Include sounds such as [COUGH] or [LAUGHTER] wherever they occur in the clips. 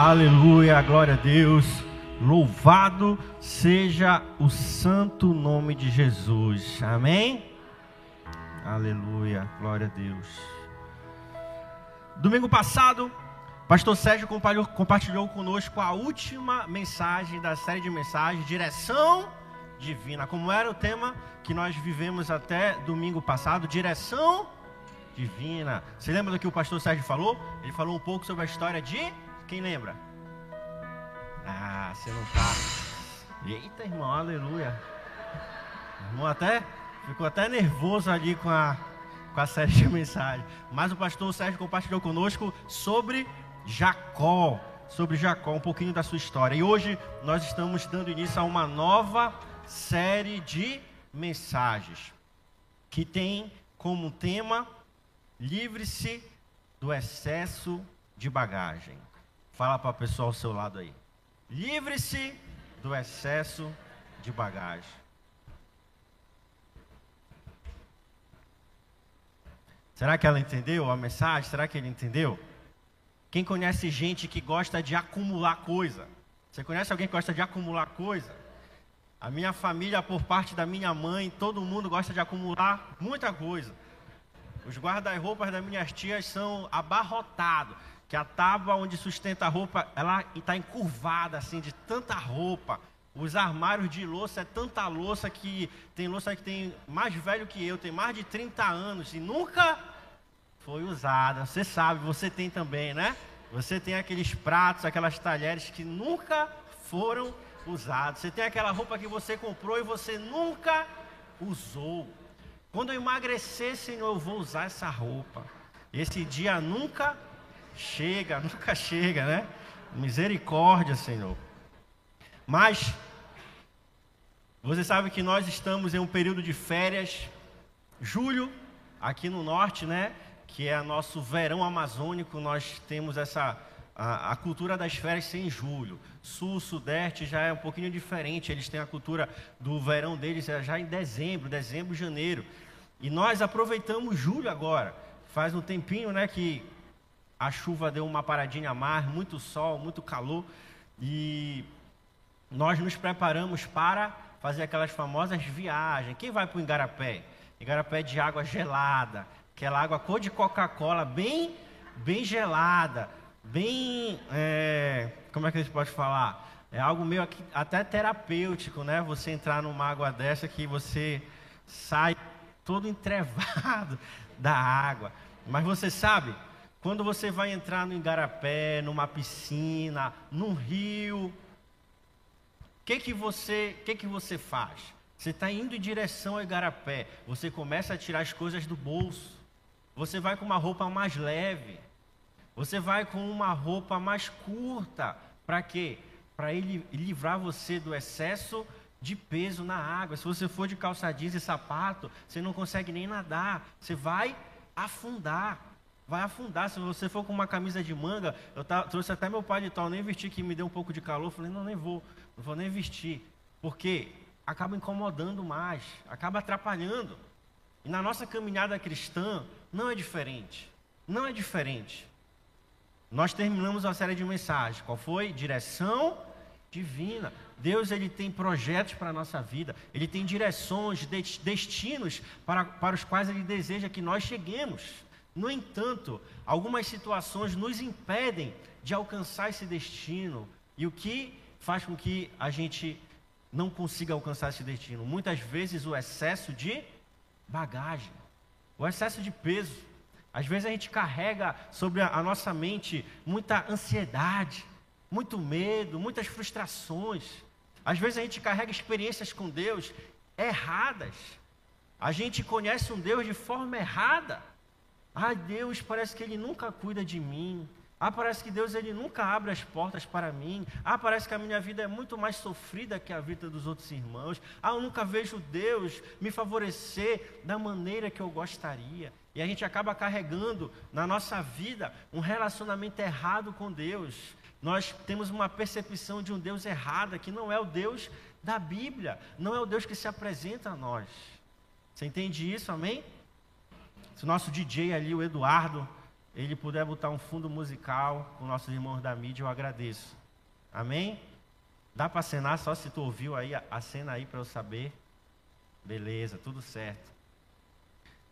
Aleluia, glória a Deus. Louvado seja o santo nome de Jesus. Amém? Aleluia, glória a Deus. Domingo passado, Pastor Sérgio compartilhou, conosco a última mensagem da série de mensagens, Direção Divina. Como era o tema que nós vivemos até domingo passado, Direção Divina. Você lembra do que o pastor Sérgio falou? Ele falou um pouco sobre a história de. Quem lembra? Ah, você não tá. Eita, irmão, aleluia. Irmão até ficou até nervoso ali com a, com a série de [LAUGHS] mensagens. Mas o pastor Sérgio compartilhou conosco sobre Jacó. Sobre Jacó, um pouquinho da sua história. E hoje nós estamos dando início a uma nova série de mensagens que tem como tema livre-se do excesso de bagagem. Fala para o pessoal ao seu lado aí. Livre-se do excesso de bagagem. Será que ela entendeu a mensagem? Será que ele entendeu? Quem conhece gente que gosta de acumular coisa? Você conhece alguém que gosta de acumular coisa? A minha família, por parte da minha mãe, todo mundo gosta de acumular muita coisa. Os guarda-roupas das minhas tias são abarrotados, que a tábua onde sustenta a roupa, ela está encurvada assim de tanta roupa. Os armários de louça é tanta louça que tem louça que tem mais velho que eu, tem mais de 30 anos e nunca foi usada. Você sabe, você tem também, né? Você tem aqueles pratos, aquelas talheres que nunca foram usados. Você tem aquela roupa que você comprou e você nunca usou. Quando eu emagrecer, Senhor, eu vou usar essa roupa. Esse dia nunca chega, [LAUGHS] nunca chega, né? Misericórdia, Senhor. Mas você sabe que nós estamos em um período de férias, julho, aqui no norte, né? Que é nosso verão amazônico. Nós temos essa a, a, cultura das férias ser em julho. Sul, Sudeste já é um pouquinho diferente. Eles têm a cultura do verão deles já em dezembro, dezembro, janeiro. E nós aproveitamos julho agora. Faz um tempinho, né, que a chuva deu uma paradinha a mais, muito sol, muito calor. E nós nos preparamos para fazer aquelas famosas viagens. Quem vai para o Igarapé? Igarapé de água gelada, aquela água cor de Coca-Cola, bem, bem gelada, bem, é, como é que a gente pode falar? É algo meio aqui, até terapêutico, né? Você entrar numa água dessa que você sai todo [LAUGHS] entrevado da água. Mas você sabe, quando você vai entrar no igarapé, numa piscina, num rio, que que você, que que você faz? Você está indo em direção ao igarapé, você começa a tirar as coisas do bolso. Você vai com uma roupa mais leve. Você vai com uma roupa mais curta. Para quê? Para ele livrar você do excesso de peso na água. Se você for de calça jeans e sapato, você não consegue nem nadar. Você vai afundar. Vai afundar. Se você for com uma camisa de manga, eu trouxe até meu tal, nem vesti que me deu um pouco de calor. Falei, não, nem vou. Não vou nem vestir. Porque acaba incomodando mais, acaba atrapalhando. E na nossa caminhada cristã, não é diferente. Não é diferente. Nós terminamos a série de mensagens. Qual foi? Direção divina. Deus ele tem projetos para a nossa vida, Ele tem direções, destinos para, para os quais Ele deseja que nós cheguemos. No entanto, algumas situações nos impedem de alcançar esse destino. E o que faz com que a gente não consiga alcançar esse destino? Muitas vezes o excesso de bagagem, o excesso de peso. Às vezes a gente carrega sobre a, nossa mente muita ansiedade, muito medo, muitas frustrações. Às vezes a gente carrega experiências com Deus erradas. A gente conhece um Deus de forma errada. Ah, Deus parece que Ele nunca cuida de mim. Ah, parece que Deus ele nunca abre as portas para mim. Ah, parece que a minha vida é muito mais sofrida que a vida dos outros irmãos. Ah, eu nunca vejo Deus me favorecer da maneira que eu gostaria. E a gente acaba carregando na nossa vida um relacionamento errado com Deus. Nós temos uma percepção de um Deus errada, que não é o Deus da Bíblia, não é o Deus que se apresenta a nós. Você entende isso, amém? Se o nosso DJ ali, o Eduardo, ele puder botar um fundo musical com nossos irmãos da mídia, eu agradeço. Amém? Dá para acenar só se tu ouviu aí a cena aí para eu saber. Beleza, tudo certo.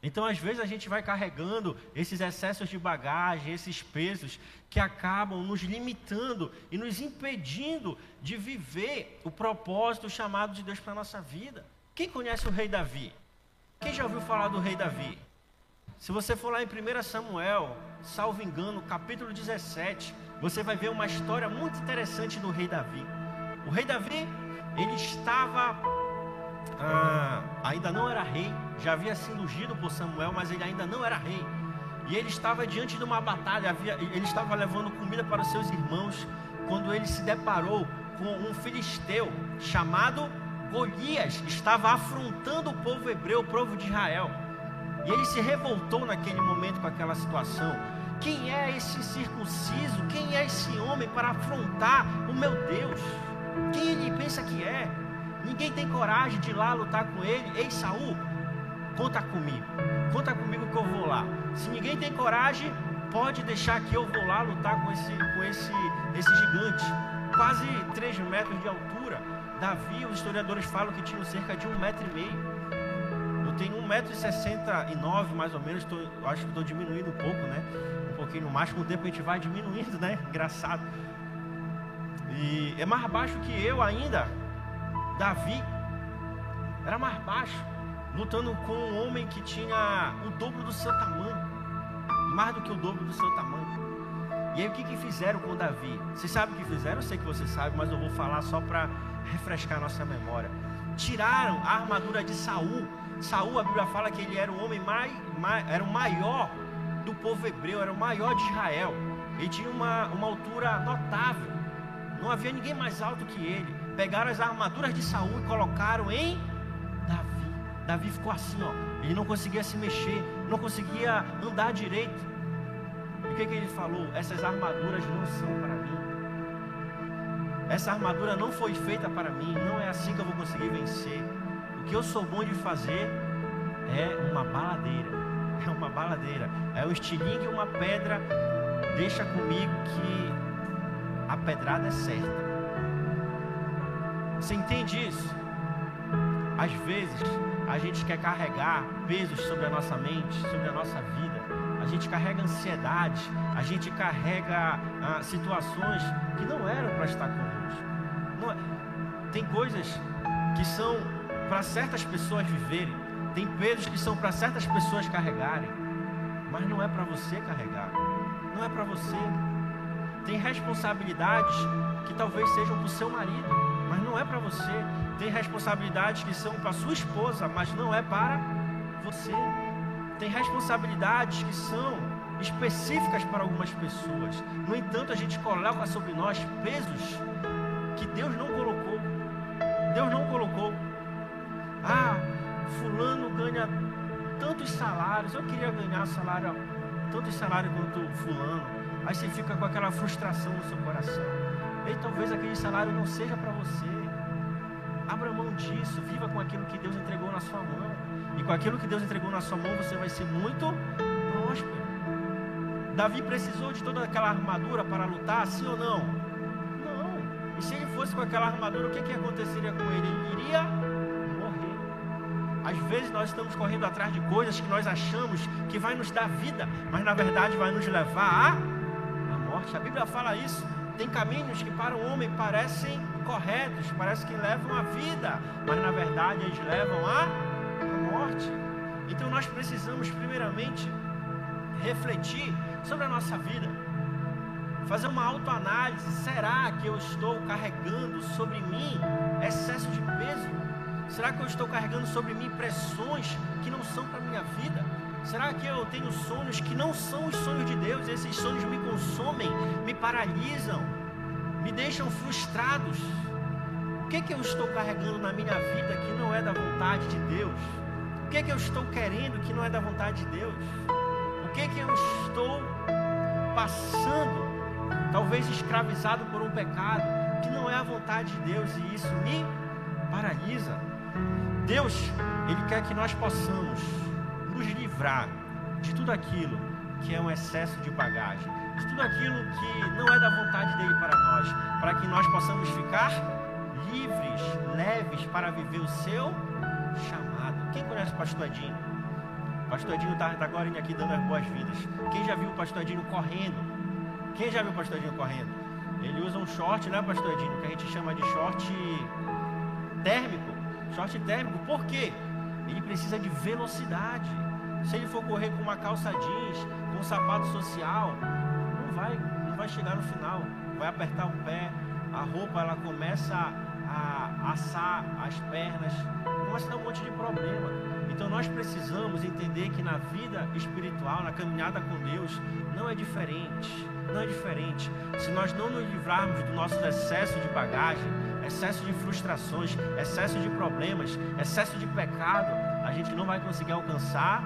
Então, às vezes, a gente vai carregando esses excessos de bagagem, esses pesos que acabam nos limitando e nos impedindo de viver o propósito chamado de Deus para a nossa vida. Quem conhece o rei Davi? Quem já ouviu falar do rei Davi? Se você for lá em 1 Samuel, salvo engano, capítulo 17, você vai ver uma história muito interessante do rei Davi. O rei Davi, ele estava, ah, ainda não era rei, já havia sido ungido por Samuel, mas ele ainda não era rei. E ele estava diante de uma batalha, havia, ele estava levando comida para os seus irmãos, quando ele se deparou com um filisteu chamado Golias, estava afrontando o povo hebreu, o povo de Israel. E ele se revoltou naquele momento com aquela situação. Quem é esse circunciso? Quem é esse homem para afrontar o meu Deus? Quem ele pensa que é? Ninguém tem coragem de ir lá lutar com ele. Ei, Saul, conta comigo. Conta comigo que eu vou lá. Se ninguém tem coragem, pode deixar que eu vou lá lutar com esse, com esse, esse gigante. Quase 3 metros de altura. Davi, os historiadores falam que tinha cerca de um metro e meio tenho 1,69m mais ou menos, tô, acho que estou diminuindo um pouco, né? Um pouquinho mais, com o tempo a gente vai diminuindo, né? [LAUGHS] Engraçado. E é mais baixo que eu ainda. Davi era mais baixo, lutando com um homem que tinha o dobro do seu tamanho, mais do que o dobro do seu tamanho. E aí o que, que fizeram com Davi? Você sabe o que fizeram? Eu sei que você sabe, mas eu vou falar só para refrescar nossa memória. Tiraram a armadura de Saul Saul, a Bíblia fala que ele era o homem mais, mais, era o maior do povo hebreu, era o maior de Israel. Ele tinha uma, uma altura notável. Não havia ninguém mais alto que ele. Pegaram as armaduras de Saul e colocaram em Davi. Davi ficou assim, ó. Ele não conseguia se mexer, não conseguia andar direito. E o que, que ele falou? Essas armaduras não são para mim. Essa armadura não foi feita para mim. Não é assim que eu vou conseguir vencer que eu sou bom de fazer é uma baladeira. [LAUGHS] É uma baladeira. É um estilingue uma pedra. Deixa comigo que a pedrada é certa. Você entende isso? Às vezes a gente quer carregar pesos sobre a nossa mente, sobre a nossa vida. A gente carrega ansiedade, a gente carrega ah, situações que não eram para estar conosco. É, tem coisas que são para certas pessoas viverem, tem pesos que são para certas pessoas carregarem, mas não é para você carregar, não é para você. Tem responsabilidades que talvez sejam para o seu marido, mas não é para você. Tem responsabilidades que são para sua esposa, mas não é para você. Tem responsabilidades que são específicas para algumas pessoas. No entanto, a gente coloca sobre nós pesos que Deus não colocou. Deus não colocou. Fulano ganha tantos salários, eu queria ganhar salário, tantos salários quanto fulano. Aí você fica com aquela frustração no seu coração. E talvez aquele salário não seja para você. Abra mão disso, viva com aquilo que Deus entregou na sua mão. E com aquilo que Deus entregou na sua mão, você vai ser muito próspero. Davi precisou de toda aquela armadura para lutar, sim ou não? Não. E se ele fosse com aquela armadura, o que, que aconteceria com ele? Ele iria vezes nós estamos correndo atrás de coisas que nós achamos que vai nos dar vida, mas na verdade vai nos levar à morte. A Bíblia fala isso. Tem caminhos que para o homem parecem corretos, parece que levam à vida, mas na verdade eles levam à morte. Então nós precisamos primeiramente refletir sobre a nossa vida. Fazer uma autoanálise, será que eu estou carregando sobre mim excesso de peso? Será que eu estou carregando sobre mim pressões que não são para a minha vida? Será que eu tenho sonhos que não são os sonhos de Deus? Esses sonhos me consomem, me paralisam, me deixam frustrados. O que, é que eu estou carregando na minha vida que não é da vontade de Deus? O que, é que eu estou querendo que não é da vontade de Deus? O que, é que eu estou passando, talvez escravizado por um pecado que não é a vontade de Deus e isso me paralisa? Deus, Ele quer que nós possamos nos livrar de tudo aquilo que é um excesso de bagagem, de tudo aquilo que não é da vontade dele para nós, para que nós possamos ficar livres, leves para viver o seu chamado. Quem conhece o pastor Edinho? O pastor Edinho está tá agora aqui dando as boas-vindas. Quem já viu o pastor Edinho correndo? Quem já viu o pastor Edinho correndo? Ele usa um short, né, pastor Edinho? Que a gente chama de short térmico. Short térmico, por quê? Ele precisa de velocidade. Se ele for correr com uma calça jeans, com um sapato social, não vai, não vai chegar no final. Vai apertar o pé, a roupa ela começa a assar as pernas, começa a dar um monte de problema. Então nós precisamos entender que na vida espiritual, na caminhada com Deus, não é diferente. Não é diferente. Se nós não nos livrarmos do nosso excesso de bagagem, excesso de frustrações, excesso de problemas, excesso de pecado, a gente não vai conseguir alcançar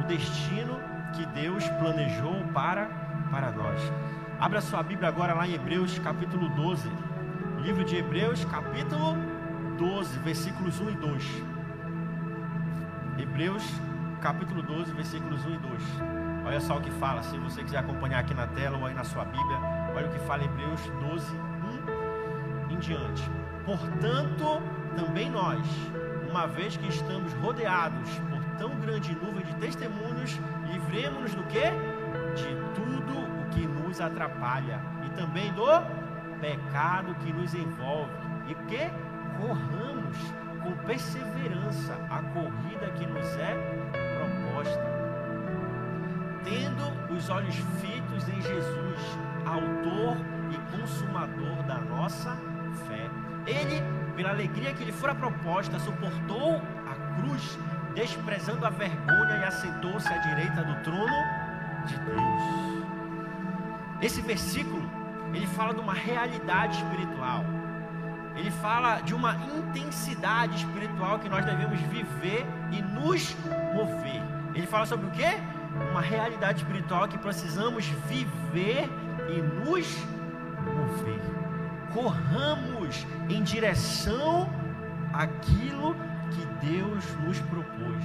o destino que Deus planejou para, para nós. Abra sua Bíblia agora lá em Hebreus capítulo 12. Livro de Hebreus, capítulo 12, versículos 1 e 2. Hebreus, capítulo 12, versículos 1 e 2. Olha só o que fala, se você quiser acompanhar aqui na tela ou aí na sua Bíblia, olha o que fala Hebreus 12, 1 em diante. Portanto, também nós, uma vez que estamos rodeados por tão grande nuvem de testemunhos, livremos-nos do que? De tudo o que nos atrapalha e também do pecado que nos envolve e que corramos com perseverança a corrida que nos é proposta, tendo os olhos fitos em Jesus, autor e consumador da nossa. Ele, pela alegria que lhe fora proposta, suportou a cruz, desprezando a vergonha e assentou-se à direita do trono de Deus. Esse versículo, ele fala de uma realidade espiritual. Ele fala de uma intensidade espiritual que nós devemos viver e nos mover. Ele fala sobre o que? Uma realidade espiritual que precisamos viver e nos mover. Corramos em direção àquilo que Deus nos propôs.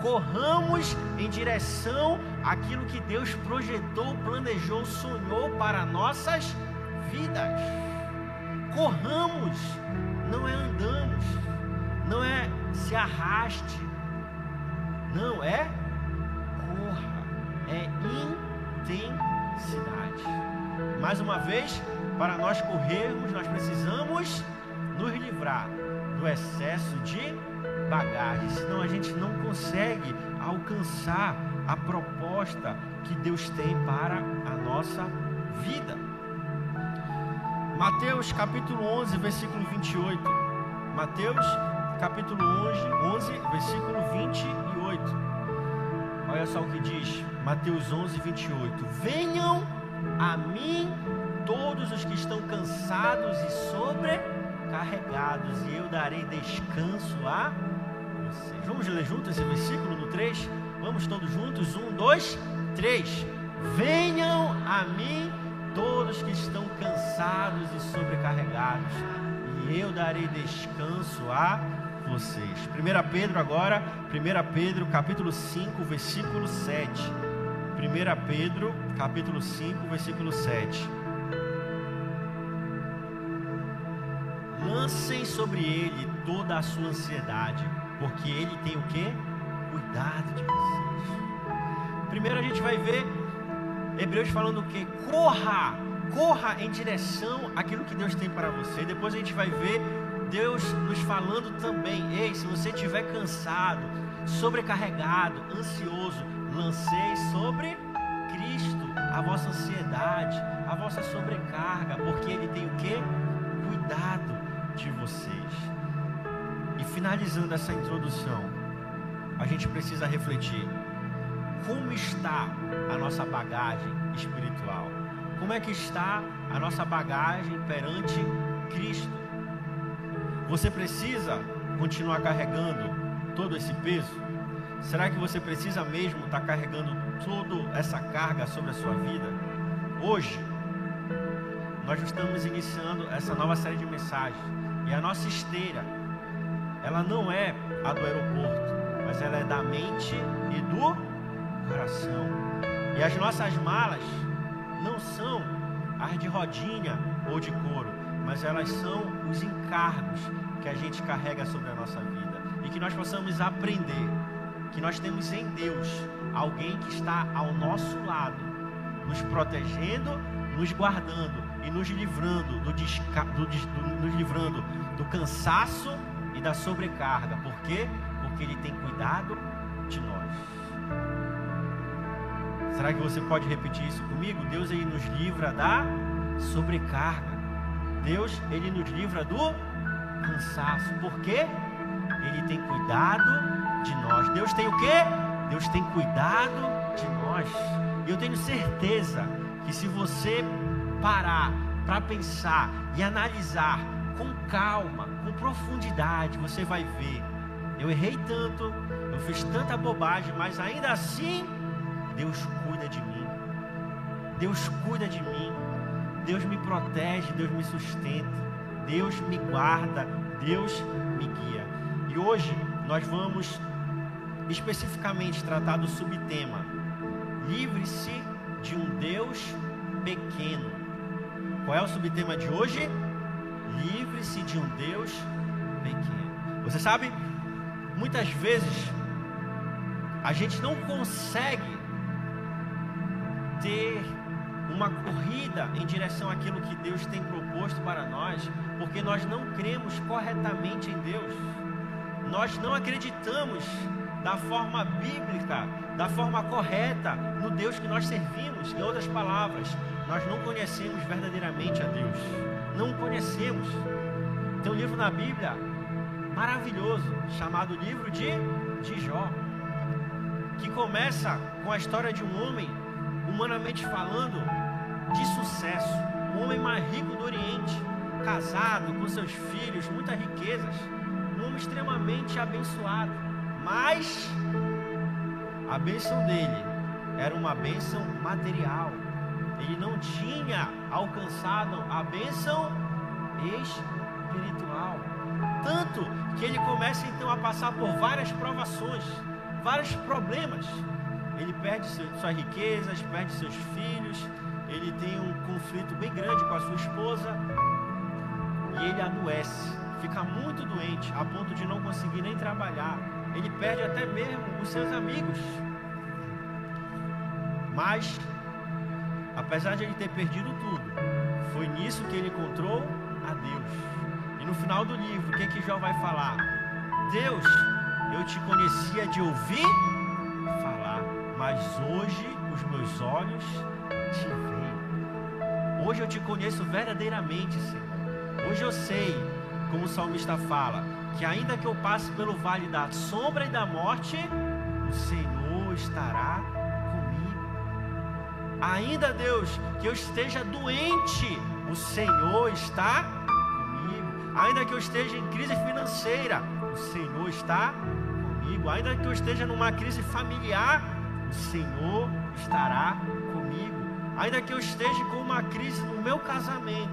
Corramos em direção àquilo que Deus projetou, planejou, sonhou para nossas vidas corramos, não é andamos, não é se arraste, não é corra, é intensidade. Mais uma vez, para nós corrermos, nós precisamos nos livrar do excesso de bagagem, senão a gente não consegue alcançar a proposta que Deus tem para a nossa vida. Mateus capítulo 11, versículo 28. Mateus capítulo 11, 11, versículo 28. Olha só o que diz Mateus 11, 28. Venham a mim todos os que estão cansados e sobrecarregados, e eu darei descanso a vocês. Vamos ler juntos esse versículo no 3? Vamos todos juntos? Um, dois, três. Venham a mim todos que estão cansados e sobrecarregados, e eu darei descanso a vocês. 1 Pedro agora, 1 Pedro capítulo 5, versículo 7. 1 Pedro capítulo 5, versículo 7. Lancem sobre ele toda a sua ansiedade, porque ele tem o que? Cuidado de vocês. Primeiro a gente vai ver Hebreus falando o que? Corra, corra em direção àquilo que Deus tem para você. Depois a gente vai ver Deus nos falando também: ei, se você estiver cansado, sobrecarregado, ansioso, lancei sobre Cristo a vossa ansiedade, a vossa sobrecarga, porque Ele tem o que? Cuidado de vocês. E finalizando essa introdução, a gente precisa refletir como está a nossa bagagem espiritual? Como é que está a nossa bagagem perante Cristo? Você precisa continuar carregando todo esse peso? Será que você precisa mesmo estar carregando toda essa carga sobre a sua vida? Hoje, nós estamos iniciando essa nova série de mensagens e a nossa esteira, ela não é a do aeroporto, mas ela é da mente e do coração. E as nossas malas não são as de rodinha ou de couro, mas elas são os encargos que a gente carrega sobre a nossa vida. E que nós possamos aprender que nós temos em Deus alguém que está ao nosso lado, nos protegendo, nos guardando e nos livrando do, desca... do, do, nos livrando do cansaço e da sobrecarga. Por quê? Porque Ele tem cuidado de nós. Será que você pode repetir isso comigo? Deus ele nos livra da sobrecarga. Deus ele nos livra do cansaço. Por quê? Ele tem cuidado de nós. Deus tem o quê? Deus tem cuidado de nós. E eu tenho certeza que se você parar para pensar e analisar com calma, com profundidade, você vai ver. Eu errei tanto, eu fiz tanta bobagem, mas ainda assim, Deus cuida de mim. Deus cuida de mim. Deus me protege, Deus me sustenta. Deus me guarda, Deus me guia. E hoje nós vamos especificamente tratar do subtema: livre-se de um Deus pequeno. Qual é o subtema de hoje? Livre-se de um Deus pequeno. Você sabe, muitas vezes a gente não consegue ter uma corrida em direção àquilo que Deus tem proposto para nós, porque nós não cremos corretamente em Deus. Nós não acreditamos da forma bíblica, da forma correta no Deus que nós servimos. Em outras palavras, nós não conhecemos verdadeiramente a Deus. Não conhecemos. Tem um livro na Bíblia maravilhoso chamado Livro de, de Jó, que começa com a história de um homem, humanamente falando, de sucesso, o homem mais rico do Oriente, casado com seus filhos, muitas riquezas, um homem extremamente abençoado. Mas a bênção dele era uma bênção material. Ele não tinha alcançado a bênção espiritual. Tanto que ele começa então a passar por várias provações, vários problemas. Ele perde suas riquezas, perde seus filhos, ele tem um conflito bem grande com a sua esposa e ele adoece, fica muito doente, a ponto de não conseguir nem trabalhar. Ele perde até mesmo os seus amigos. Mas, apesar de ele ter perdido tudo, foi nisso que ele encontrou a Deus. E no final do livro, o que, que Jó vai falar? Deus, eu te conhecia de ouvir falar, mas hoje os meus olhos te veem. Hoje eu te conheço verdadeiramente, Senhor. Hoje eu sei, como o salmista fala, que ainda que eu passe pelo vale da sombra e da morte, o Senhor estará. Ainda, Deus, que eu esteja doente, o Senhor está comigo. Ainda que eu esteja em crise financeira, o Senhor está comigo. Ainda que eu esteja numa crise familiar, o Senhor estará comigo ainda que eu esteja com uma crise no meu casamento,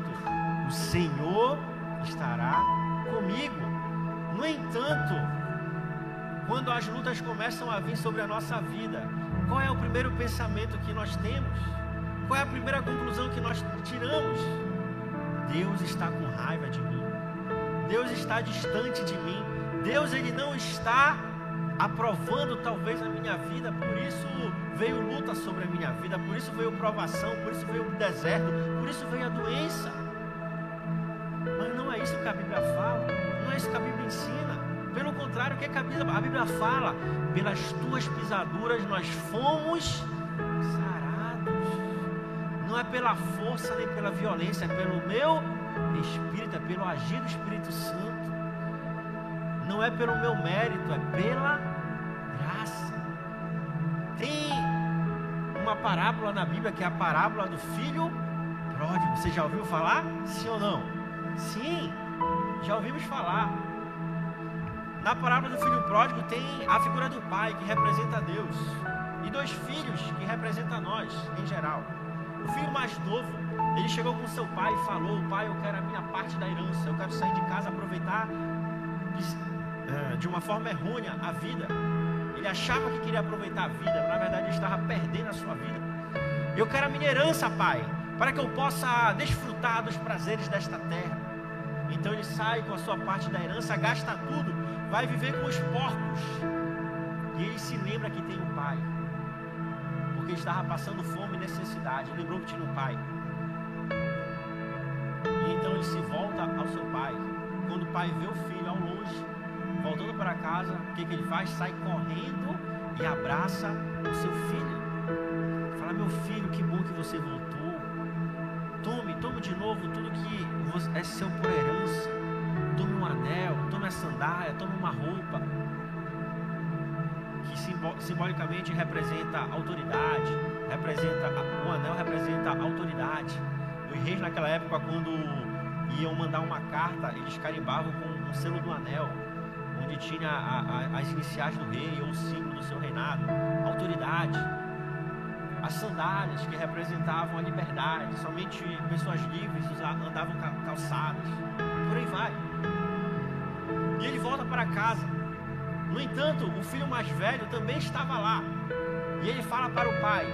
o Senhor estará comigo. No entanto, quando as lutas começam a vir sobre a nossa vida, qual é o primeiro pensamento que nós temos? Qual é a primeira conclusão que nós tiramos? Deus está com raiva de mim. Deus está distante de mim. Deus ele não está aprovando talvez a minha vida, por isso veio luta sobre a minha vida, por isso veio provação, por isso veio o deserto, por isso veio a doença. Mas não é isso que a Bíblia fala, não é isso que a Bíblia ensina. Pelo contrário, o que, a, Bíblia, a Bíblia fala? Pelas tuas pisaduras nós fomos sarados. Não é pela força nem pela violência, é pelo meu Espírito, é pelo agir do Espírito Santo não é pelo meu mérito, é pela graça. Tem uma parábola na Bíblia que é a parábola do filho pródigo. Você já ouviu falar? Sim ou não? Sim, já ouvimos falar. Na parábola do filho pródigo tem a figura do pai que representa Deus e dois filhos que representam nós em geral. O filho mais novo, ele chegou com seu pai e falou: Pai, eu quero a minha parte da herança, eu quero sair de casa, aproveitar é, de uma forma errônea a vida. Ele achava que queria aproveitar a vida, mas na verdade ele estava perdendo a sua vida. Eu quero a minha herança, pai, para que eu possa desfrutar dos prazeres desta terra. Então ele sai com a sua parte da herança, gasta tudo, vai viver com os porcos. E ele se lembra que tem um pai, porque estava passando fome e necessidade. Lembrou que tinha um pai. E então ele se volta ao seu pai. Quando o pai vê o filho ao longe, voltando para casa, o que, que ele faz? Sai correndo e abraça o seu filho. Fala, meu filho, que bom que você voltou. Tome, tome de novo tudo que é seu por herança. Tome um anel, tome a sandália, tome uma roupa. Que simbolicamente representa autoridade. Representa, o anel representa autoridade. Os reis naquela época, quando iam mandar uma carta, eles carimbavam com o selo do anel onde tinha a, a, as iniciais do rei ou o símbolo do seu reinado, autoridade. As sandálias que representavam a liberdade, somente pessoas livres andavam calçadas. Por aí vai. E ele volta para casa. No entanto, o filho mais velho também estava lá. E ele fala para o pai: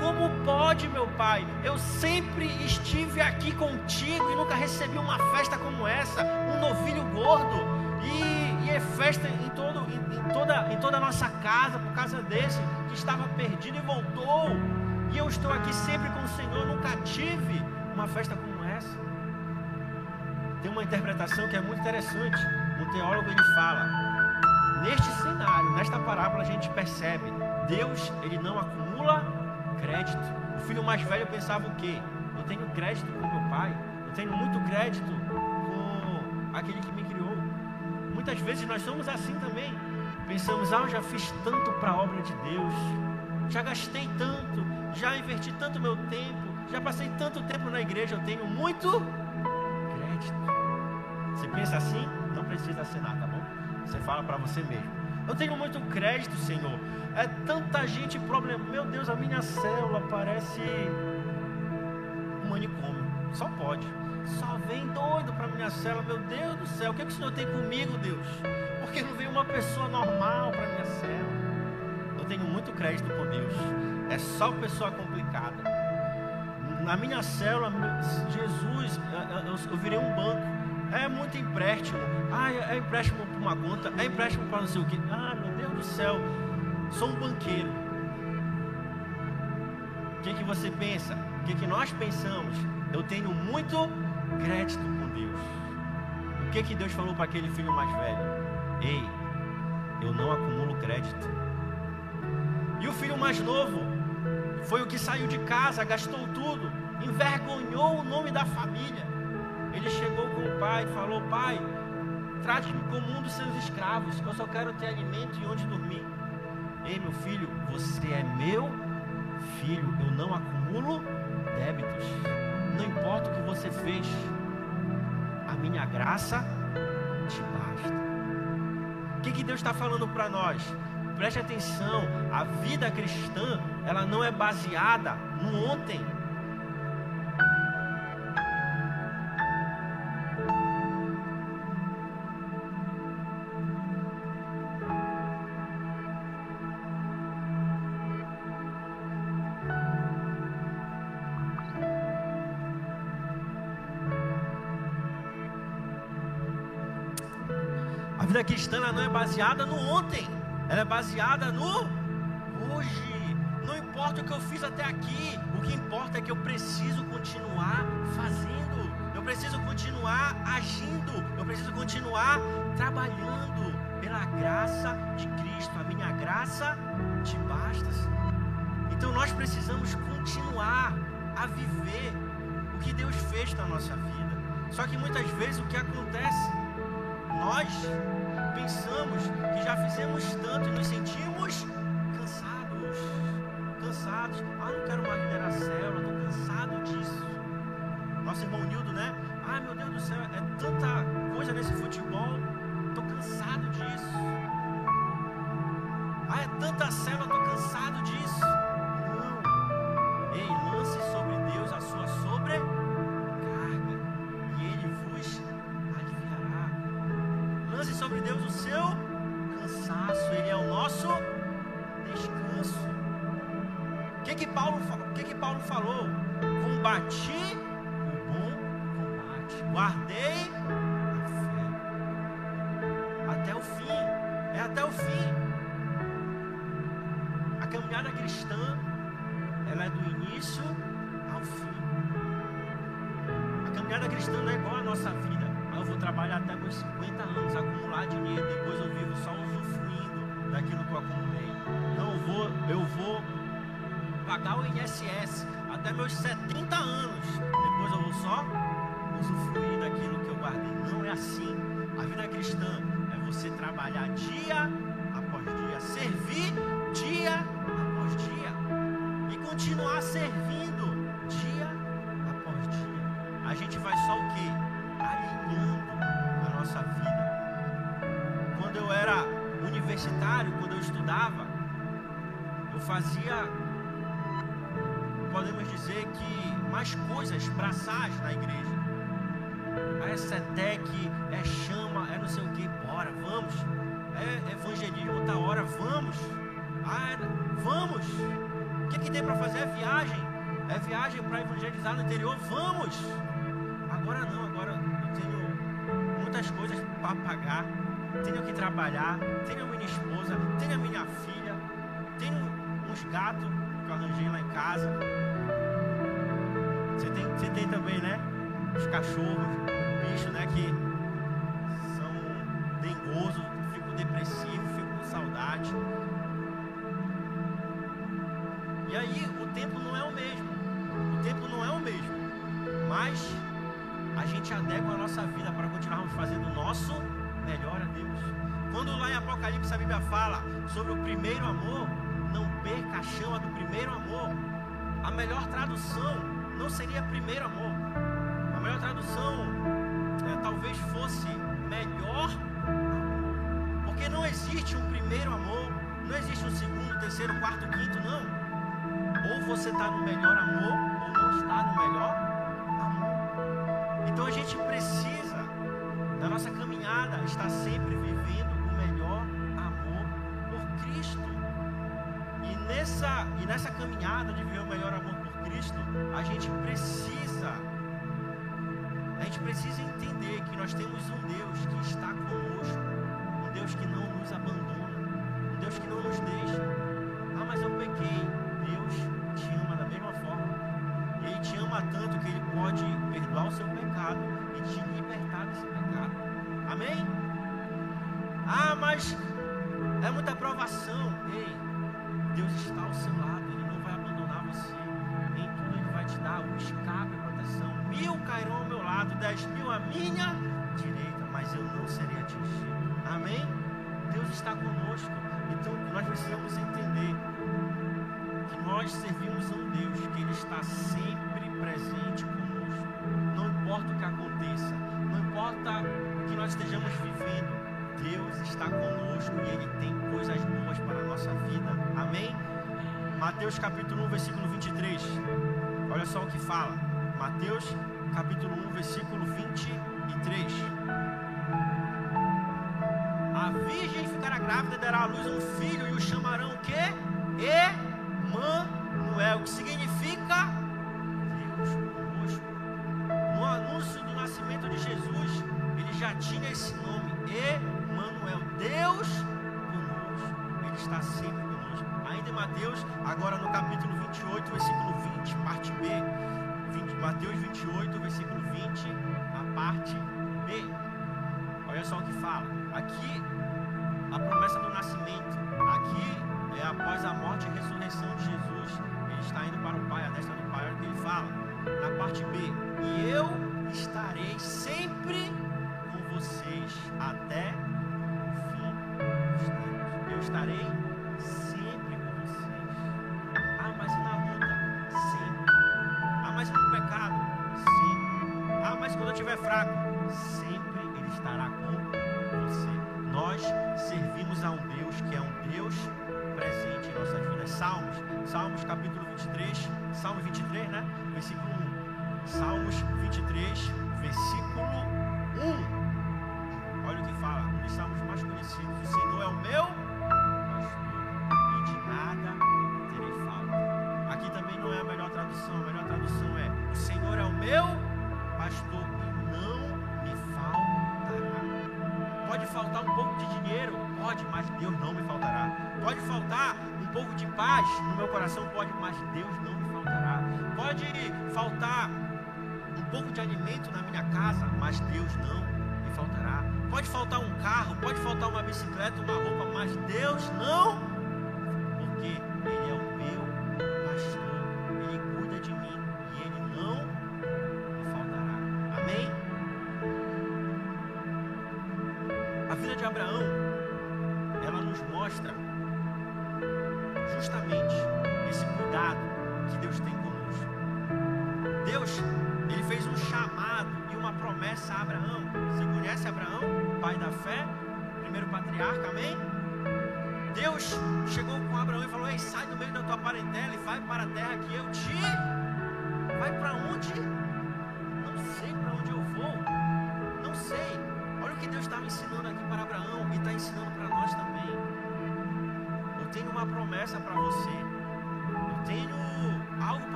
Como pode, meu pai? Eu sempre estive aqui contigo e nunca recebi uma festa como essa, um novilho gordo. E e é festa em, todo, em, em, toda, em toda a nossa casa por causa desse que estava perdido e voltou. E eu estou aqui sempre com o Senhor, nunca tive uma festa como essa. Tem uma interpretação que é muito interessante. Um teólogo ele fala: neste cenário, nesta parábola, a gente percebe Deus ele não acumula crédito. O filho mais velho pensava o quê? Eu tenho crédito com meu pai, eu tenho muito crédito com aquele que me criou. Muitas vezes nós somos assim também. Pensamos, ah, eu já fiz tanto para a obra de Deus, já gastei tanto, já inverti tanto meu tempo, já passei tanto tempo na igreja, eu tenho muito crédito. Você pensa assim? Não precisa assinar, tá bom? Você fala para você mesmo. Eu tenho muito crédito, Senhor. É tanta gente problema. Meu Deus, a minha célula parece um manicômio. Só pode. Só vem doido para minha cela, meu Deus do céu, o que, é que o Senhor tem comigo, Deus? Porque não veio uma pessoa normal para minha cela. Eu tenho muito crédito com Deus. É só pessoa complicada. Na minha célula, Jesus, eu virei um banco. É muito empréstimo. Ah, é empréstimo para uma conta, é empréstimo para não sei o que. Ah, meu Deus do céu, sou um banqueiro. O que, que você pensa? O que, que nós pensamos? Eu tenho muito crédito com Deus. O que que Deus falou para aquele filho mais velho? Ei, eu não acumulo crédito. E o filho mais novo foi o que saiu de casa, gastou tudo, envergonhou o nome da família. Ele chegou com o pai e falou: Pai, trate-me como um dos seus escravos, eu só quero ter alimento e onde dormir. Ei, meu filho, você é meu filho, eu não acumulo débitos. Não importa o que você fez, a minha graça te basta. O que, que Deus está falando para nós? Preste atenção, a vida cristã, ela não é baseada no ontem, cristã não é baseada no ontem, ela é baseada no hoje. Não importa o que eu fiz até aqui, o que importa é que eu preciso continuar fazendo, eu preciso continuar agindo, eu preciso continuar trabalhando pela graça de Cristo. A minha graça te basta. Então nós precisamos continuar a viver o que Deus fez na nossa vida. Só que muitas vezes o que acontece, nós pensamos que já fizemos tanto e nos sentimos cansados. Cansados. Ah, não quero mais liderar a célula, estou cansado disso. Nosso irmão Nildo, né? Ah, meu Deus do céu, é tanta coisa nesse futebol, estou cansado disso. Ah, é tanta célula, estou cansado Paulo, o que, que Paulo falou? Combati o bom combate, guardei a fé. Até o fim, é até o fim. A caminhada cristã, ela é do início ao fim. A caminhada cristã não é igual a nossa vida. Eu vou trabalhar até meus 50 anos, acumular dinheiro, depois eu vivo só usufruindo daquilo que eu acumulei. Pagar o INSS até meus 70 anos. Depois eu vou só usufruir daquilo que eu guardei. Não é assim. A vida cristã é você trabalhar dia após dia, servir dia após dia e continuar servindo dia após dia. A gente vai só o quê? Alinhando a nossa vida. Quando eu era universitário, quando eu estudava, eu fazia podemos dizer que mais coisas braçais na igreja. Ah, é SETEC, é chama, é não sei o que, bora, vamos. É evangelismo, tá hora, vamos. Ah, vamos. O que, que tem para fazer? É viagem. É viagem para evangelizar no interior, vamos. Agora não, agora eu tenho muitas coisas para pagar. Tenho que trabalhar, tenho a minha esposa, tenho a minha filha, tenho uns gatos que eu arranjei lá em casa. Você tem, você tem também, né? Os cachorros, bicho, né? Que são dengosos, fico depressivo, fico com saudade. E aí o tempo não é o mesmo. O tempo não é o mesmo. Mas a gente adequa a nossa vida para continuarmos fazendo o nosso melhor a Deus. Quando lá em Apocalipse a Bíblia fala sobre o primeiro amor, não perca a chama do primeiro amor. A melhor tradução não seria primeiro amor. A melhor tradução é, talvez fosse melhor amor. Porque não existe um primeiro amor, não existe um segundo, terceiro, quarto, quinto, não. Ou você está no melhor amor, ou não está no melhor amor. Então a gente precisa, na nossa caminhada, estar sempre vivendo o melhor amor por Cristo. E nessa, e nessa caminhada de viver o melhor amor Cristo, a gente precisa, a gente precisa entender que nós temos um Deus que está conosco, um Deus que não nos abandona, um Deus que não nos deixa. Ah, mas eu pequei. Deus te ama da mesma forma. Ele te ama tanto que Ele pode perdoar o seu pecado e te libertar desse pecado. Amém? Ah, mas é muita provação. Escape, a proteção. Mil cairão ao meu lado, dez mil à minha direita, mas eu não serei atingido. Amém? Deus está conosco. Então nós precisamos entender que nós servimos a um Deus que Ele está sempre presente conosco. Não importa o que aconteça, não importa o que nós estejamos vivendo, Deus está conosco e Ele tem coisas boas para a nossa vida. Amém? Mateus capítulo 1, versículo 23. Olha só o que fala. Mateus capítulo 1, versículo 23. A virgem ficará grávida, dará à luz um filho e o chamarão o quê? Emanuel, que significa Deus conosco. No anúncio do nascimento de Jesus, ele já tinha esse nome, Emanuel, Deus conosco. Ele está sempre conosco. Ainda em Mateus, agora no capítulo 28, versículo 20, parte B. 20, Mateus 28, versículo 20, a parte B. Olha só o que fala. Aqui, a promessa do nascimento. Aqui é após a morte e ressurreição de Jesus. Ele está indo para o Pai, a destra do Pai. Olha o que ele fala. Na parte B. E eu estarei sempre com vocês até o fim dos tempos. Eu estarei fraco? Faltar um pouco de dinheiro? Pode, mas Deus não me faltará. Pode faltar um pouco de paz no meu coração? Pode, mas Deus não me faltará. Pode faltar um pouco de alimento na minha casa, mas Deus não me faltará. Pode faltar um carro, pode faltar uma bicicleta, uma roupa, mas Deus não, porque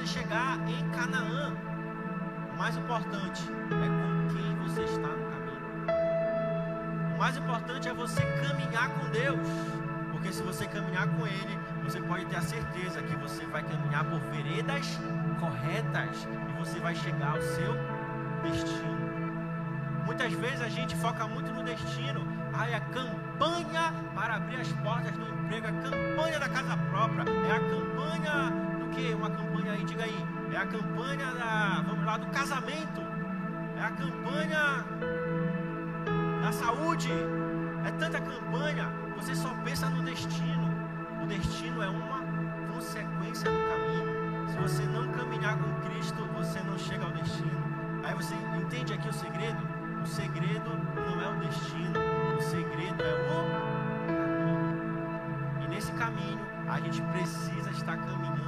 você chegar em Canaã. O mais importante é com quem você está no caminho. O mais importante é você caminhar com Deus. Porque se você caminhar com Ele, você pode ter a certeza que você vai caminhar por veredas corretas e você vai chegar ao seu destino. Muitas vezes a gente foca muito no destino. Ai, a campanha para abrir as portas do emprego, a campanha da casa própria, é a campanha que? Uma campanha aí, diga aí. É a campanha da, vamos lá, do casamento. É a campanha da saúde. É tanta campanha. Você só pensa no destino. O destino é uma consequência do caminho. Se você não caminhar com Cristo, você não chega ao destino. Aí você entende aqui o segredo? O segredo não é o destino, o segredo é o caminho. E nesse caminho, a gente precisa estar caminhando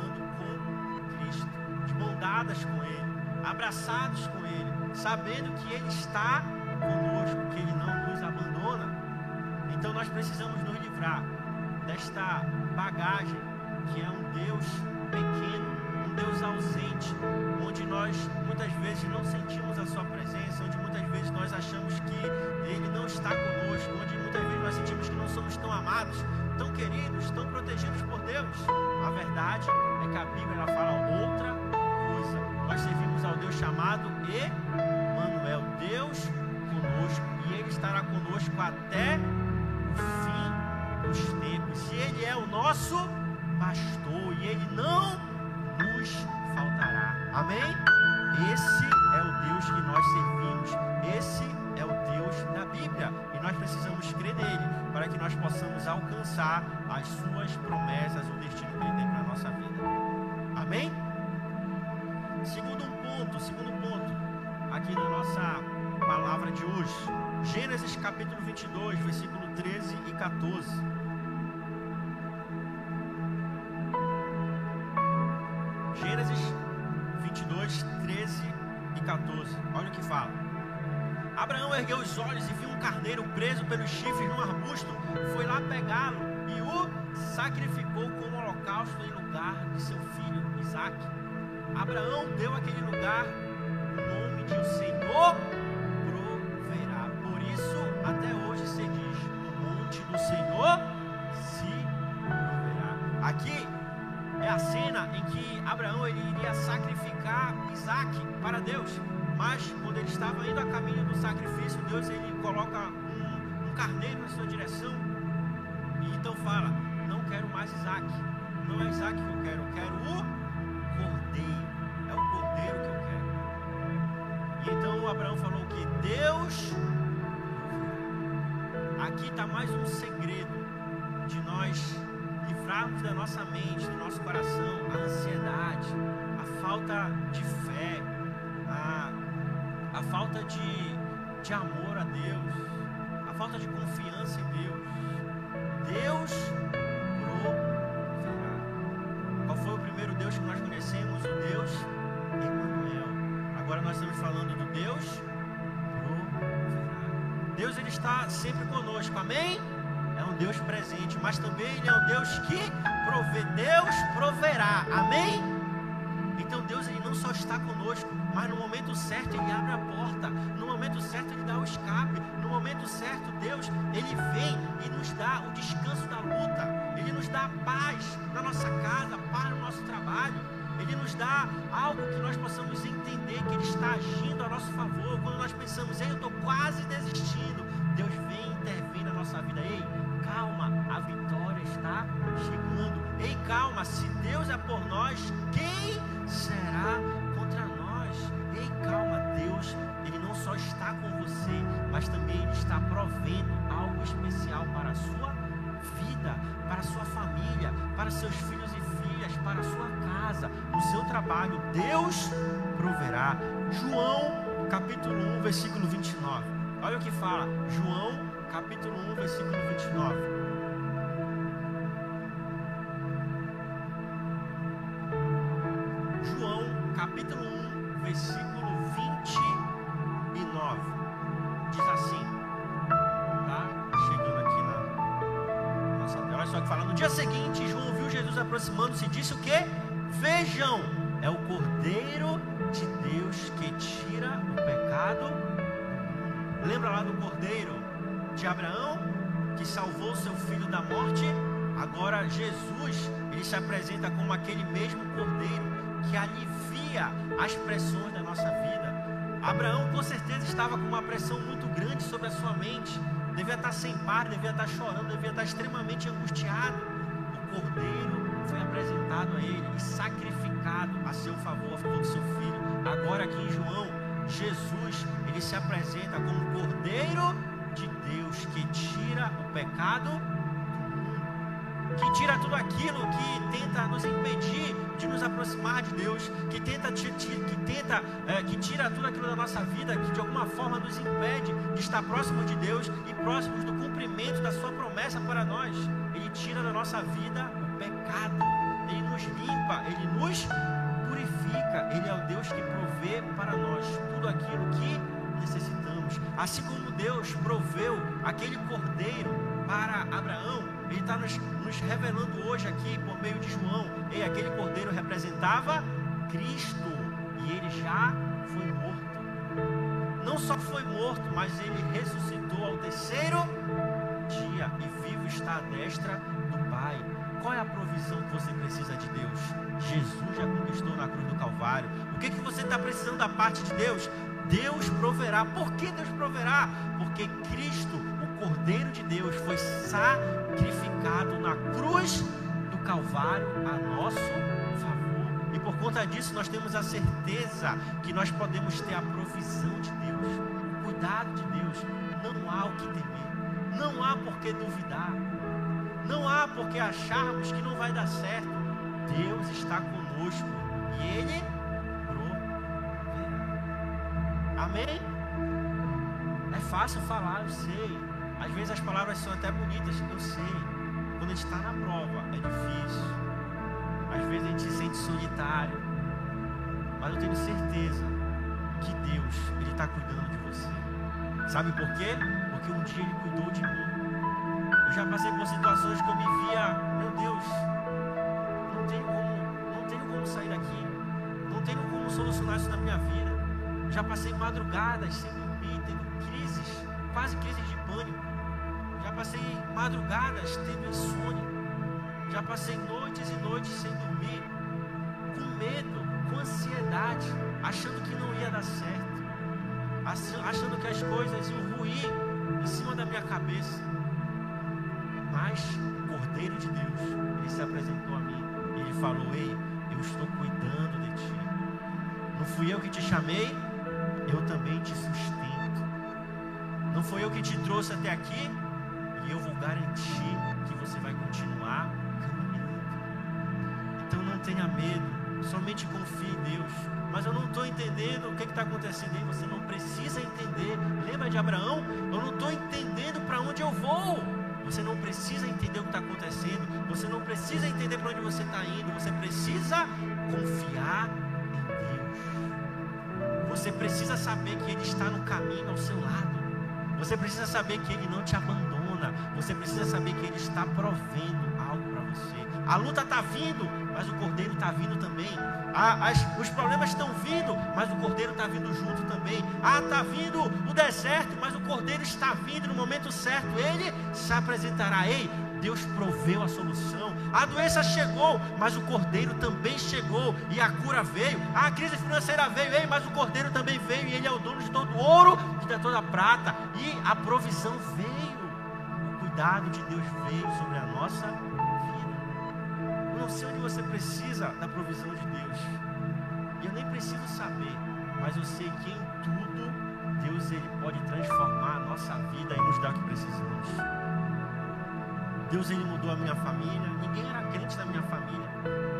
dadas com Ele, abraçados com Ele, sabendo que Ele está conosco, que Ele não nos abandona. Então nós precisamos nos livrar desta bagagem que é um Deus pequeno, um Deus ausente, onde nós muitas vezes não sentimos a Sua presença, onde muitas vezes nós achamos que Ele não está conosco, onde muitas vezes nós sentimos que não somos tão amados, tão queridos, tão protegidos por Deus. A verdade é que a Bíblia ela fala outra até o fim dos tempos. E Ele é o nosso pastor, e Ele não nos faltará. Amém? Esse é o Deus que nós servimos. Esse é o Deus da Bíblia. E nós precisamos crer nele para que nós possamos alcançar as suas promessas, 14. Gênesis 22, 13 e 14. Olha o que fala. Abraão ergueu os olhos e viu um carneiro preso pelos chifres num arbusto. Foi lá pegá-lo e o sacrificou como holocausto em lugar de seu filho Isaac. Abraão deu àquele lugar o nome de o Senhor proverá. Por isso, até hoje se do Senhor se proverá. Aqui é a cena em que Abraão ele iria sacrificar Isaac para Deus. Mas quando ele estava indo a caminho do sacrifício, Deus ele coloca um, um carneiro na sua direção. E então fala: Não quero mais Isaac. Não é Isaac que eu quero, eu quero o mais um segredo de nós livrarmos da nossa mente, do nosso coração, a ansiedade, a falta de fé, a, a falta de, de amor a Deus, a falta de confiança em Deus. Deus está sempre conosco, amém? É o um Deus presente, mas também Ele é um Deus que provê. Deus proverá. Amém? Então Deus ele não só está conosco, mas no momento certo Ele abre a porta, no momento certo Ele dá o escape, no momento certo Deus Ele vem e nos dá o descanso da luta, Ele nos dá paz na nossa casa, paz no nosso trabalho, Ele nos dá algo que nós possamos entender que Ele está agindo a nosso favor. Quando nós pensamos, eu estou quase desistindo, Deus vem e intervém na nossa vida. Ei, calma, a vitória está chegando. Ei, calma, se Deus é por nós, quem será contra nós? Ei, calma, Deus, Ele não só está com você, mas também Ele está provendo algo especial para a sua vida, para a sua família, para seus filhos e filhas, para a sua casa, no seu trabalho. Deus proverá. João, capítulo 1, versículo 29. Olha o que fala. João, capítulo 1, versículo 29. capítulo 1, versículo 29. Diz assim, tá? Chegando aqui na nossa tela. Olha só que fala. No dia seguinte, João viu Jesus aproximando-se e disse o que? Vejam, é o Cordeiro Cordeiro de Abraão que salvou seu filho da morte? Agora Jesus, ele se apresenta como aquele mesmo Cordeiro que alivia as pressões da nossa vida. Abraão com certeza estava com uma pressão muito grande sobre a sua mente. Devia estar sem par, devia estar chorando, devia estar extremamente angustiado. O cordeiro foi apresentado a ele e sacrificado a seu favor, a favor do seu filho. Agora aqui em João, Jesus, ele se apresenta como cordeiro de Deus que tira o pecado que tira tudo aquilo que tenta nos impedir de nos aproximar de Deus, que tenta, que tenta, é, que tira tudo aquilo da nossa vida, que de alguma forma nos impede de estar próximos de Deus e próximos do cumprimento da Sua promessa para nós. Ele tira da nossa vida o pecado, Ele nos limpa, Ele nos Assim como Deus proveu aquele cordeiro para Abraão, Ele está nos, nos, revelando hoje aqui por meio de João. E aquele cordeiro representava Cristo e ele já foi morto. Não só foi morto, mas ele ressuscitou ao terceiro dia e vivo está à destra do Pai. Qual é a provisão que você precisa de Deus? Jesus já conquistou na cruz do Calvário. O que, que você está precisando da parte de Deus? Deus proverá. Por que Deus proverá? Porque Cristo, o Cordeiro de Deus, foi sacrificado na cruz do Calvário a nosso favor. E por conta disso, nós temos a certeza que nós podemos ter a provisão de Deus, o cuidado de Deus. Não há o que temer, não há por que duvidar, não há por que acharmos que não vai dar certo. Deus está conosco e Ele Amém? É fácil falar, eu sei. Às vezes as palavras são até bonitas, eu sei. Quando a gente está na prova, é difícil. Às vezes a gente se sente solitário. Mas eu tenho certeza que Deus, Ele está cuidando de você. Sabe por quê? Porque um dia Ele cuidou de mim. Eu já passei por situações que eu me via, meu Deus, não tenho como, não tenho como sair daqui. Não tenho como solucionar isso na minha vida. Já passei madrugadas sem dormir, tendo crises, quase crises de pânico. Já passei madrugadas tendo insônia. Já passei noites e noites sem dormir, com medo, com ansiedade, achando que não ia dar certo, achando que as coisas iam ruir em cima da minha cabeça. Mas o Cordeiro de Deus, ele se apresentou a mim. Ele falou: Ei, eu estou cuidando de ti. Não fui eu que te chamei, eu também te sustento. Não foi eu que te trouxe até aqui, e eu vou garantir que você vai continuar caminhando. Então não tenha medo, somente confie em Deus. Mas eu não estou entendendo o que está acontecendo aí. Você não precisa entender. Lembra de Abraão? Eu não estou entendendo para onde eu vou. Você não precisa entender o que está acontecendo. Você não precisa entender para onde você está indo. Você precisa confiar você precisa saber que Ele está no caminho ao seu lado. Você precisa saber que Ele não te abandona. você precisa saber que Ele está provendo algo para você. A luta está vindo, mas o Cordeiro está vindo também. as, os problemas estão vindo, mas o Cordeiro está vindo junto também. Ah, está vindo o deserto, mas o Cordeiro está vindo no momento certo. Ele se apresentará. Ei, Deus proveu a solução. A doença chegou, mas o Cordeiro também chegou e a cura veio. A crise financeira veio, ei, mas o Cordeiro também veio e ele é o dono de todo ouro e de toda prata. E a provisão veio. O cuidado de Deus veio sobre a nossa não sei onde você precisa da provisão de Deus. Eu nem preciso saber, mas eu sei que em tudo Deus ele pode transformar a nossa vida e nos dar o que precisamos. Deus ele mudou a minha família. Ninguém era crente da minha família.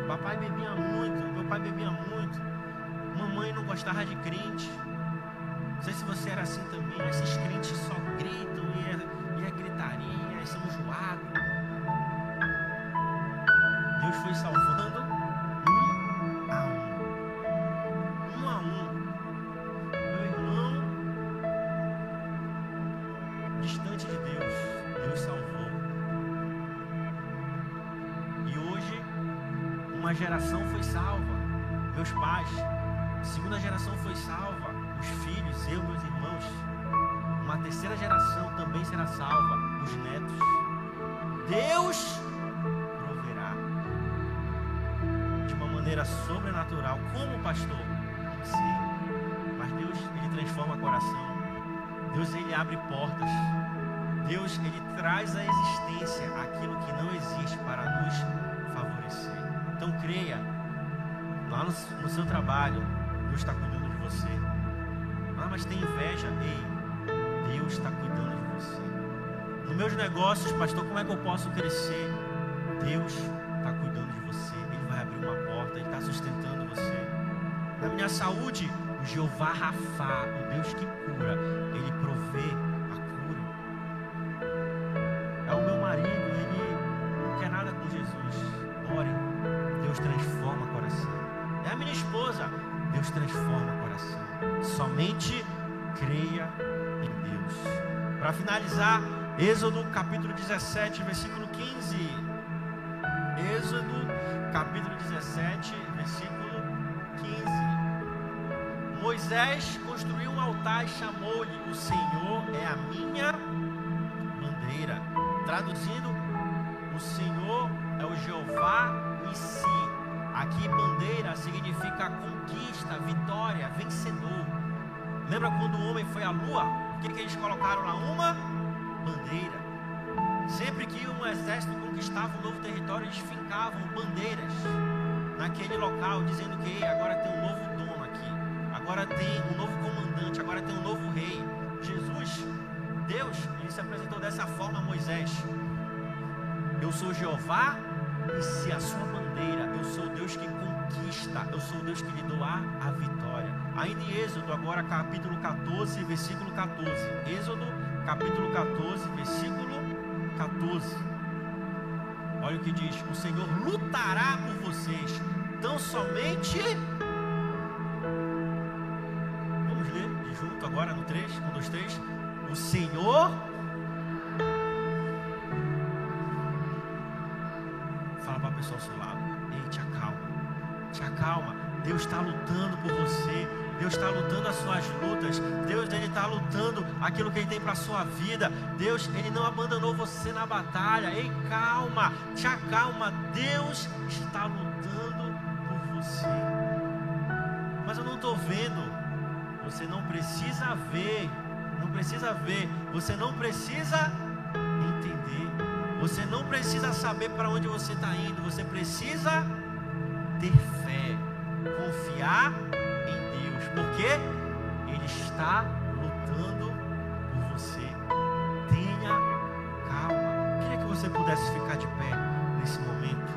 Papai bebia muito, meu pai bebia muito. Mamãe não gostava de crente. Não sei se você era assim também. Esses crentes só gritam e Meus pais. Segunda geração foi salva. Os filhos, eu, meus irmãos. Uma terceira geração também será salva. Os netos. Deus maneira sobrenatural. Como pastor? Não sei. Mas Deus, Ele transforma coração. Deus, Ele abre portas. Deus, Ele traz à existência aquilo que não existe para nos favorecer. Então creia, lá no, no seu trabalho, Deus está cuidando de você. Ah, mas tem inveja. Ei, Deus está cuidando de você. Nos meus negócios, pastor, como é que eu posso crescer? Deus está cuidando de você. Ele vai abrir uma porta, Ele está sustentando você. Na minha saúde, o Jeová Rafá, o Deus que cura, Ele Para finalizar, Êxodo capítulo 17, versículo 15. Êxodo capítulo 17, versículo 15. Moisés construiu um altar e chamou-lhe: O Senhor é a minha bandeira. Traduzindo, o Senhor é o Jeová em si. Aqui, bandeira significa conquista, vitória, vencedor. Lembra quando o homem foi à lua? O que, que eles colocaram lá? Uma bandeira. Sempre que um exército conquistava um novo território, eles fincavam bandeiras naquele local, dizendo que agora tem um novo dono aqui, agora tem um novo comandante, agora tem um novo rei. Jesus, Deus, ele se apresentou dessa forma a Moisés. Eu sou Jeová e se a sua bandeira, eu sou Deus que conquista, eu sou Deus que lhe dou a, a vitória. Ainda em Êxodo, agora capítulo 14, versículo 14. Êxodo, capítulo 14, versículo 14. Olha o que diz: O Senhor lutará por vocês, tão somente. Vamos ler junto agora no 3, 1, 2, 3. O Senhor. Fala para a pessoa ao seu lado. Ei, te acalma. Te acalma. Deus está lutando por você. Deus está lutando as suas lutas. Deus ele está lutando aquilo que Ele tem para a sua vida. Deus ele não abandonou você na batalha. Ei, calma, te acalma. Deus está lutando por você. Mas eu não estou vendo. Você não precisa ver. Não precisa ver. Você não precisa entender. Você não precisa saber para onde você está indo. Você precisa ter fé, confiar porque Ele está lutando por você. Tenha calma. Queria que você pudesse ficar de pé nesse momento.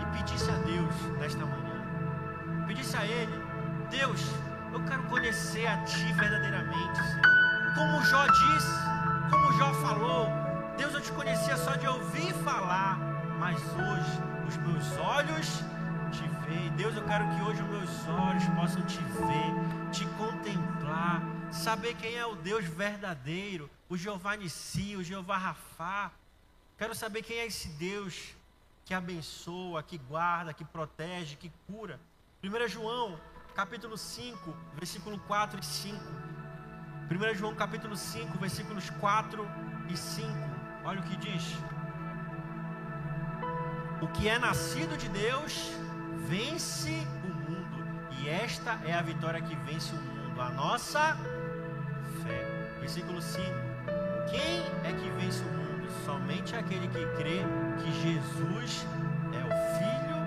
E pedisse a Deus nesta manhã. Pedisse a Ele, Deus, eu quero conhecer a Ti verdadeiramente. Como Jó disse, como Jó falou, Deus, eu te conhecia só de ouvir falar mas hoje os meus olhos te veem. Deus, eu quero que hoje os meus olhos possam te ver, te contemplar, saber quem é o Deus verdadeiro, o Jeová Nissi, o Jeová Rafá. Quero saber quem é esse Deus que abençoa, que guarda, que protege, que cura. 1 João, capítulo 5, versículo 4 e 5. 1 João capítulo 5, versículos 4 e 5. Olha o que diz. O que é nascido de Deus vence o mundo, e esta é a vitória que vence o mundo, a nossa fé. Versículo 5. Quem é que vence o mundo? Somente aquele que crê que Jesus é o Filho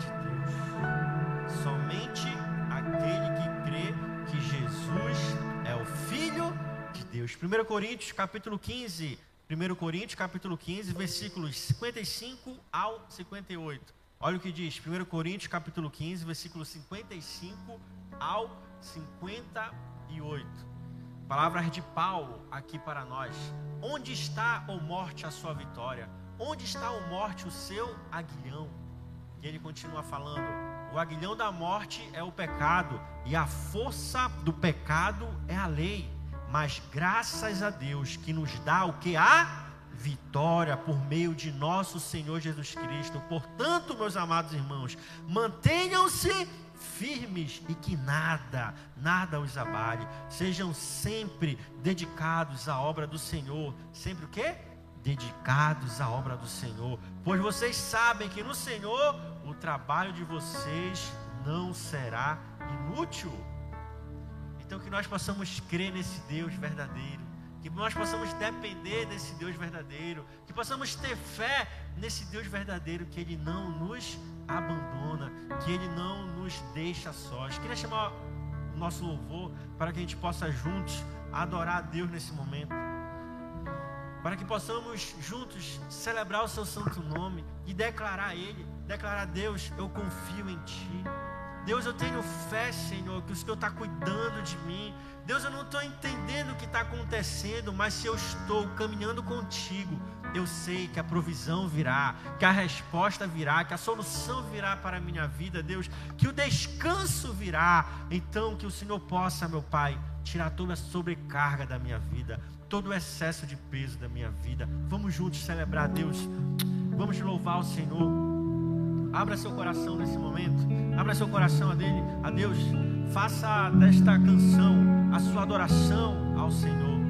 de Deus. Somente aquele que crê que Jesus é o Filho de Deus. 1 Coríntios capítulo 15 1 Coríntios, capítulo 15, versículos 55 ao 58. Olha o que diz, 1 Coríntios, capítulo 15, versículos 55 ao 58. Palavras de Paulo aqui para nós. Onde está, ó morte, a sua vitória? Onde está, ó morte, o seu aguilhão? E ele continua falando: o aguilhão da morte é o pecado, e a força do pecado é a lei mas graças a Deus que nos dá o que? A vitória por meio de nosso Senhor Jesus Cristo. Portanto, meus amados irmãos, mantenham-se firmes e que nada, nada os abale. Sejam sempre dedicados à obra do Senhor. Sempre o quê? Dedicados à obra do Senhor. Pois vocês sabem que no Senhor o trabalho de vocês não será inútil. Então que nós possamos crer nesse Deus verdadeiro, que nós possamos depender desse Deus verdadeiro, que possamos ter fé nesse Deus verdadeiro, que Ele não nos abandona, que Ele não nos deixa sós. Queria chamar o nosso louvor para que a gente possa juntos adorar a Deus nesse momento. Para que possamos juntos celebrar o seu santo nome e declarar a Ele, declarar a Deus, eu confio em Ti. Deus, eu tenho fé, Senhor, que o Senhor está cuidando de mim. Deus, eu não estou entendendo o que está acontecendo, mas se eu estou caminhando contigo, eu sei que a provisão virá, que a resposta virá, que a solução virá para a minha vida, Deus, que o descanso virá. Então, que o Senhor possa, meu Pai, tirar toda a sobrecarga da minha vida, todo o excesso de peso da minha vida. Vamos juntos celebrar, Deus. Vamos louvar o Senhor. Abra seu coração nesse momento. Abra seu coração a dele, a Deus. Faça desta canção a sua adoração ao Senhor.